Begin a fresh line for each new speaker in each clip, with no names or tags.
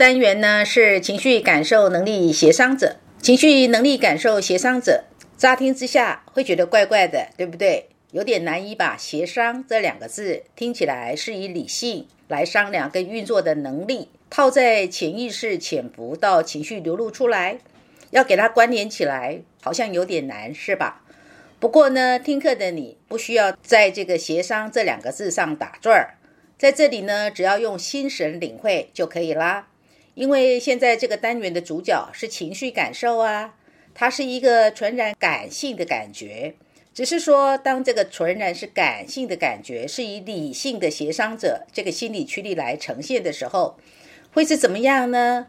单元呢是情绪感受能力协商者，情绪能力感受协商者，乍听之下会觉得怪怪的，对不对？有点难以把“协商”这两个字听起来是以理性来商量跟运作的能力套在潜意识潜伏到情绪流露出来，要给它关联起来，好像有点难，是吧？不过呢，听课的你不需要在这个“协商”这两个字上打转儿，在这里呢，只要用心神领会就可以啦。因为现在这个单元的主角是情绪感受啊，它是一个纯然感性的感觉。只是说，当这个纯然是感性的感觉是以理性的协商者这个心理驱力来呈现的时候，会是怎么样呢？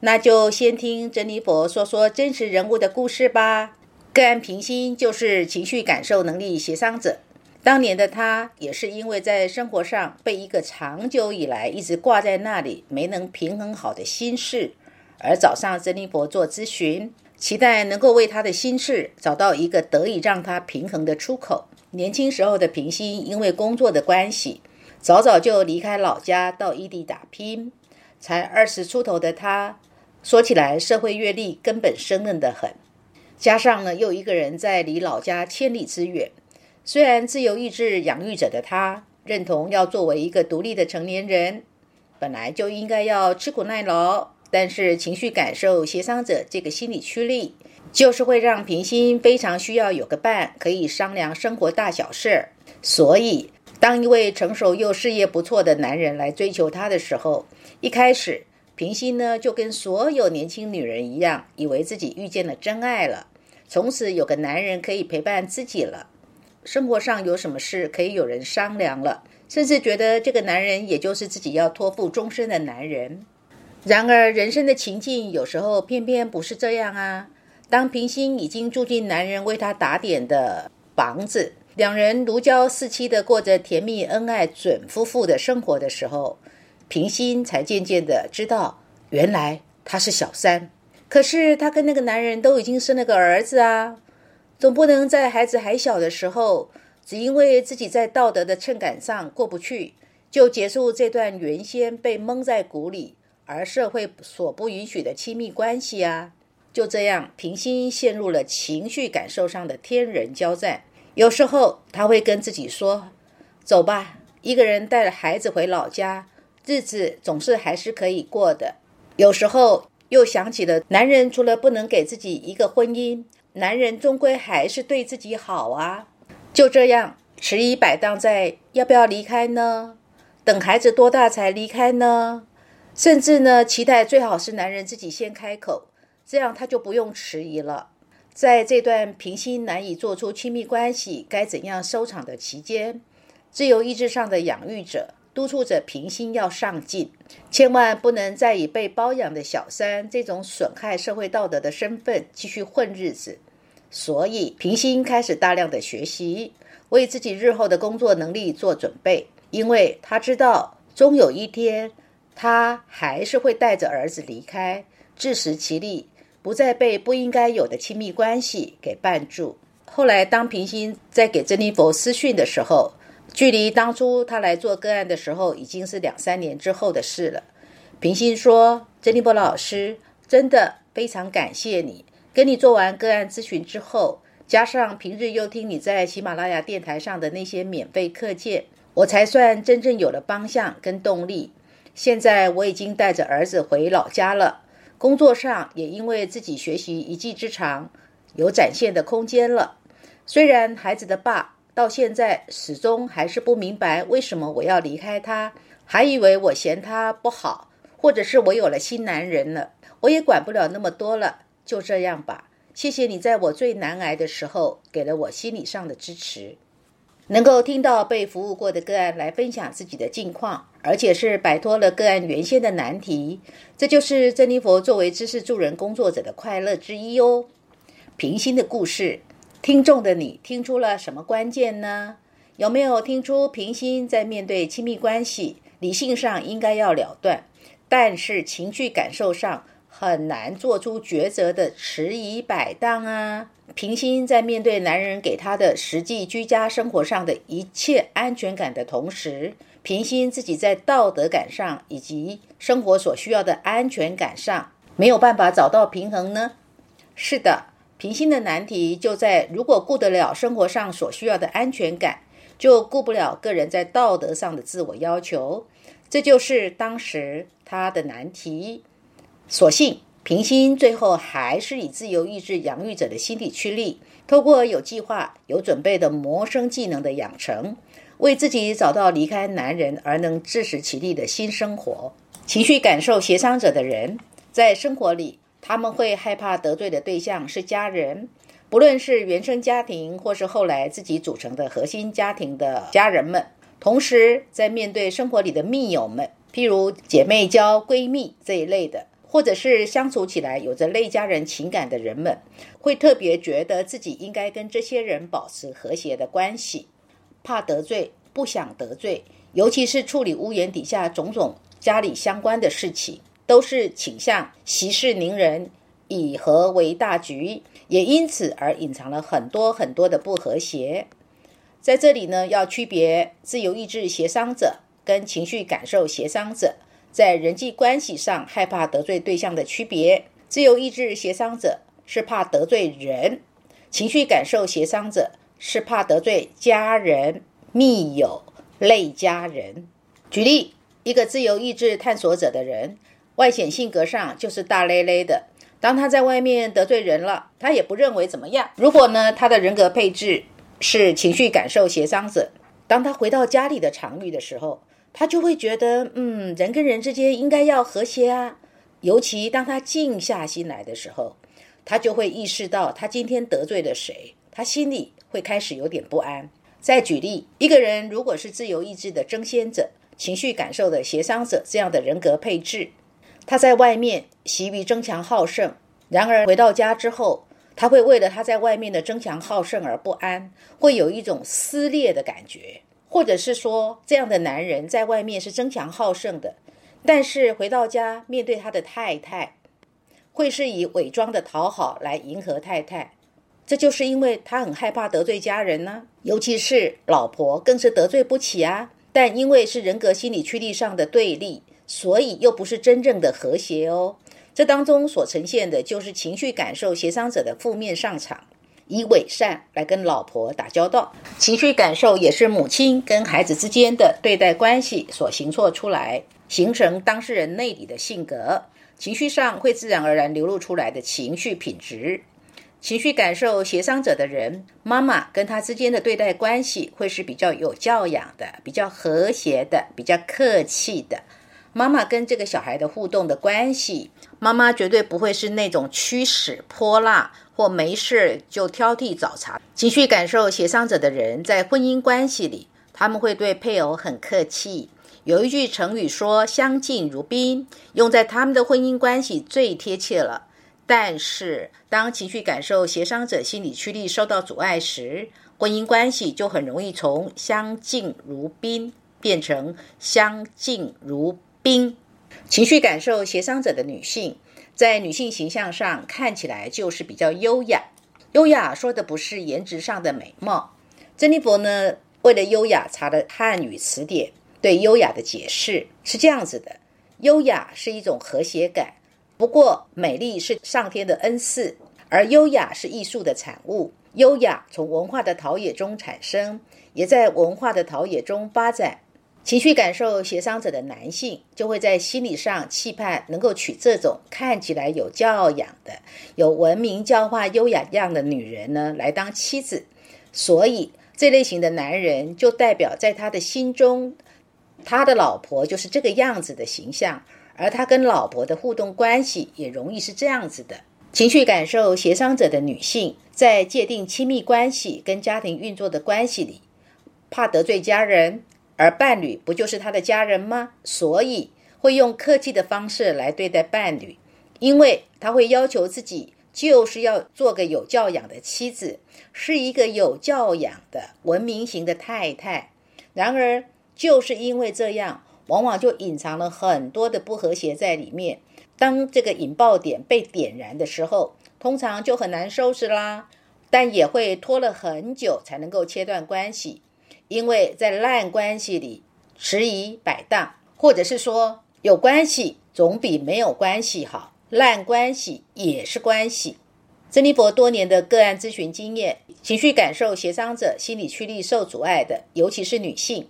那就先听珍妮佛说说真实人物的故事吧。个案平心就是情绪感受能力协商者。当年的他也是因为在生活上被一个长久以来一直挂在那里没能平衡好的心事，而找上珍妮佛做咨询，期待能够为他的心事找到一个得以让他平衡的出口。年轻时候的平心因为工作的关系，早早就离开老家到异地打拼。才二十出头的他，说起来社会阅历根本生嫩得很，加上呢又一个人在离老家千里之远。虽然自由意志养育者的他认同要作为一个独立的成年人，本来就应该要吃苦耐劳，但是情绪感受协商者这个心理驱力，就是会让平心非常需要有个伴，可以商量生活大小事。所以，当一位成熟又事业不错的男人来追求她的时候，一开始平心呢就跟所有年轻女人一样，以为自己遇见了真爱了，从此有个男人可以陪伴自己了。生活上有什么事可以有人商量了，甚至觉得这个男人也就是自己要托付终身的男人。然而，人生的情境有时候偏偏不是这样啊。当平心已经住进男人为他打点的房子，两人如胶似漆的过着甜蜜恩爱准夫妇的生活的时候，平心才渐渐的知道，原来他是小三。可是他跟那个男人都已经生了个儿子啊。总不能在孩子还小的时候，只因为自己在道德的秤杆上过不去，就结束这段原先被蒙在鼓里而社会所不允许的亲密关系啊！就这样，平心陷入了情绪感受上的天人交战。有时候他会跟自己说：“走吧，一个人带着孩子回老家，日子总是还是可以过的。”有时候又想起了男人除了不能给自己一个婚姻。男人终归还是对自己好啊，就这样迟疑摆荡在要不要离开呢？等孩子多大才离开呢？甚至呢，期待最好是男人自己先开口，这样他就不用迟疑了。在这段平心难以做出亲密关系该怎样收场的期间，自由意志上的养育者督促着平心要上进，千万不能再以被包养的小三这种损害社会道德的身份继续混日子。所以，平心开始大量的学习，为自己日后的工作能力做准备。因为他知道，终有一天，他还是会带着儿子离开，自食其力，不再被不应该有的亲密关系给绊住。后来，当平心在给珍妮佛私讯的时候，距离当初他来做个案的时候，已经是两三年之后的事了。平心说：“珍妮波老师，真的非常感谢你。”跟你做完个案咨询之后，加上平日又听你在喜马拉雅电台上的那些免费课件，我才算真正有了方向跟动力。现在我已经带着儿子回老家了，工作上也因为自己学习一技之长，有展现的空间了。虽然孩子的爸到现在始终还是不明白为什么我要离开他，还以为我嫌他不好，或者是我有了新男人了，我也管不了那么多了。就这样吧，谢谢你在我最难挨的时候给了我心理上的支持。能够听到被服务过的个案来分享自己的近况，而且是摆脱了个案原先的难题，这就是珍妮佛作为知识助人工作者的快乐之一哦。平心的故事，听众的你听出了什么关键呢？有没有听出平心在面对亲密关系，理性上应该要了断，但是情绪感受上？很难做出抉择的迟疑摆荡啊！平心在面对男人给他的实际居家生活上的一切安全感的同时，平心自己在道德感上以及生活所需要的安全感上没有办法找到平衡呢？是的，平心的难题就在如果顾得了生活上所需要的安全感，就顾不了个人在道德上的自我要求。这就是当时他的难题。所幸平心最后还是以自由意志养育者的心理驱力，透过有计划、有准备的谋生技能的养成。为自己找到离开男人而能自食其力的新生活。情绪感受协商者的人，在生活里，他们会害怕得罪的对象是家人，不论是原生家庭或是后来自己组成的核心家庭的家人们。同时，在面对生活里的密友们，譬如姐妹交、闺蜜这一类的，或者是相处起来有着类家人情感的人们，会特别觉得自己应该跟这些人保持和谐的关系。怕得罪，不想得罪，尤其是处理屋檐底下种种家里相关的事情，都是倾向息事宁人，以和为大局，也因此而隐藏了很多很多的不和谐。在这里呢，要区别自由意志协商者跟情绪感受协商者在人际关系上害怕得罪对象的区别。自由意志协商者是怕得罪人，情绪感受协商者。是怕得罪家人、密友、类家人。举例，一个自由意志探索者的人，外显性格上就是大咧咧的。当他在外面得罪人了，他也不认为怎么样。如果呢，他的人格配置是情绪感受协商者，当他回到家里的场域的时候，他就会觉得，嗯，人跟人之间应该要和谐啊。尤其当他静下心来的时候，他就会意识到他今天得罪了谁，他心里。会开始有点不安。再举例，一个人如果是自由意志的争先者、情绪感受的协商者这样的人格配置，他在外面习于争强好胜，然而回到家之后，他会为了他在外面的争强好胜而不安，会有一种撕裂的感觉，或者是说，这样的男人在外面是争强好胜的，但是回到家面对他的太太，会是以伪装的讨好来迎合太太。这就是因为他很害怕得罪家人呢，尤其是老婆，更是得罪不起啊。但因为是人格心理驱力上的对立，所以又不是真正的和谐哦。这当中所呈现的就是情绪感受协商者的负面上场，以伪善来跟老婆打交道。情绪感受也是母亲跟孩子之间的对待关系所形错出来，形成当事人内里的性格，情绪上会自然而然流露出来的情绪品质。情绪感受协商者的人，妈妈跟他之间的对待关系会是比较有教养的、比较和谐的、比较客气的。妈妈跟这个小孩的互动的关系，妈妈绝对不会是那种驱使泼辣或没事就挑剔找茬。情绪感受协商者的人在婚姻关系里，他们会对配偶很客气。有一句成语说“相敬如宾”，用在他们的婚姻关系最贴切了。但是，当情绪感受协商者心理驱力受到阻碍时，婚姻关系就很容易从相敬如宾变成相敬如冰。情绪感受协商者的女性，在女性形象上看起来就是比较优雅。优雅说的不是颜值上的美貌。珍妮佛呢，为了优雅查了汉语词典，对优雅的解释是这样子的：优雅是一种和谐感。不过，美丽是上天的恩赐，而优雅是艺术的产物。优雅从文化的陶冶中产生，也在文化的陶冶中发展。情绪感受协商者的男性，就会在心理上期盼能够娶这种看起来有教养的、有文明教化、优雅样的女人呢，来当妻子。所以，这类型的男人就代表在他的心中，他的老婆就是这个样子的形象。而他跟老婆的互动关系也容易是这样子的：情绪感受协商者的女性，在界定亲密关系跟家庭运作的关系里，怕得罪家人，而伴侣不就是他的家人吗？所以会用客气的方式来对待伴侣，因为他会要求自己就是要做个有教养的妻子，是一个有教养的文明型的太太。然而，就是因为这样。往往就隐藏了很多的不和谐在里面。当这个引爆点被点燃的时候，通常就很难收拾啦。但也会拖了很久才能够切断关系，因为在烂关系里迟疑摆荡，或者是说有关系总比没有关系好，烂关系也是关系。珍妮佛多年的个案咨询经验，情绪感受协商者心理驱力受阻碍的，尤其是女性，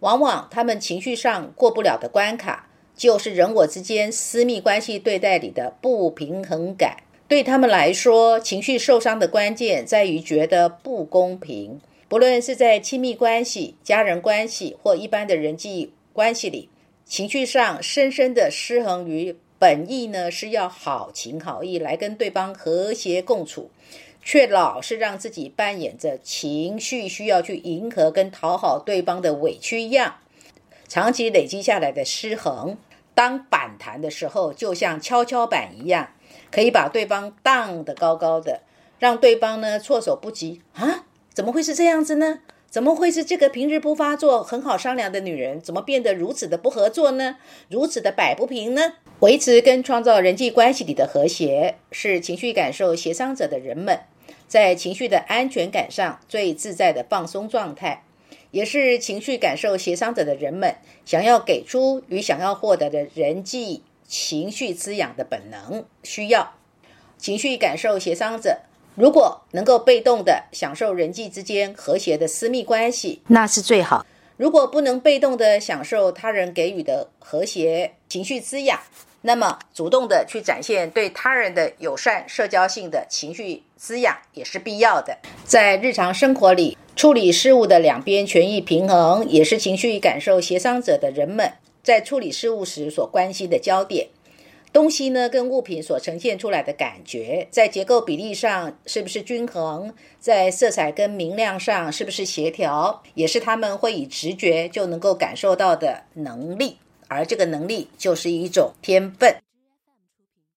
往往她们情绪上过不了的关卡，就是人我之间私密关系对待里的不平衡感。对他们来说，情绪受伤的关键在于觉得不公平。不论是在亲密关系、家人关系或一般的人际关系里，情绪上深深的失衡于本意呢是要好情好意来跟对方和谐共处，却老是让自己扮演着情绪需要去迎合跟讨好对方的委屈一样，长期累积下来的失衡，当反弹的时候，就像跷跷板一样。可以把对方荡得高高的，让对方呢措手不及啊？怎么会是这样子呢？怎么会是这个平日不发作、很好商量的女人，怎么变得如此的不合作呢？如此的摆不平呢？维持跟创造人际关系里的和谐，是情绪感受协商者的人们在情绪的安全感上最自在的放松状态，也是情绪感受协商者的人们想要给出与想要获得的人际。情绪滋养的本能需要，情绪感受协商者如果能够被动的享受人际之间和谐的私密关系，那是最好。如果不能被动的享受他人给予的和谐情绪滋养，那么主动的去展现对他人的友善社交性的情绪滋养也是必要的。在日常生活里处理事物的两边权益平衡，也是情绪感受协商者的人们。在处理事物时所关心的焦点，东西呢跟物品所呈现出来的感觉，在结构比例上是不是均衡，在色彩跟明亮上是不是协调，也是他们会以直觉就能够感受到的能力，而这个能力就是一种天分。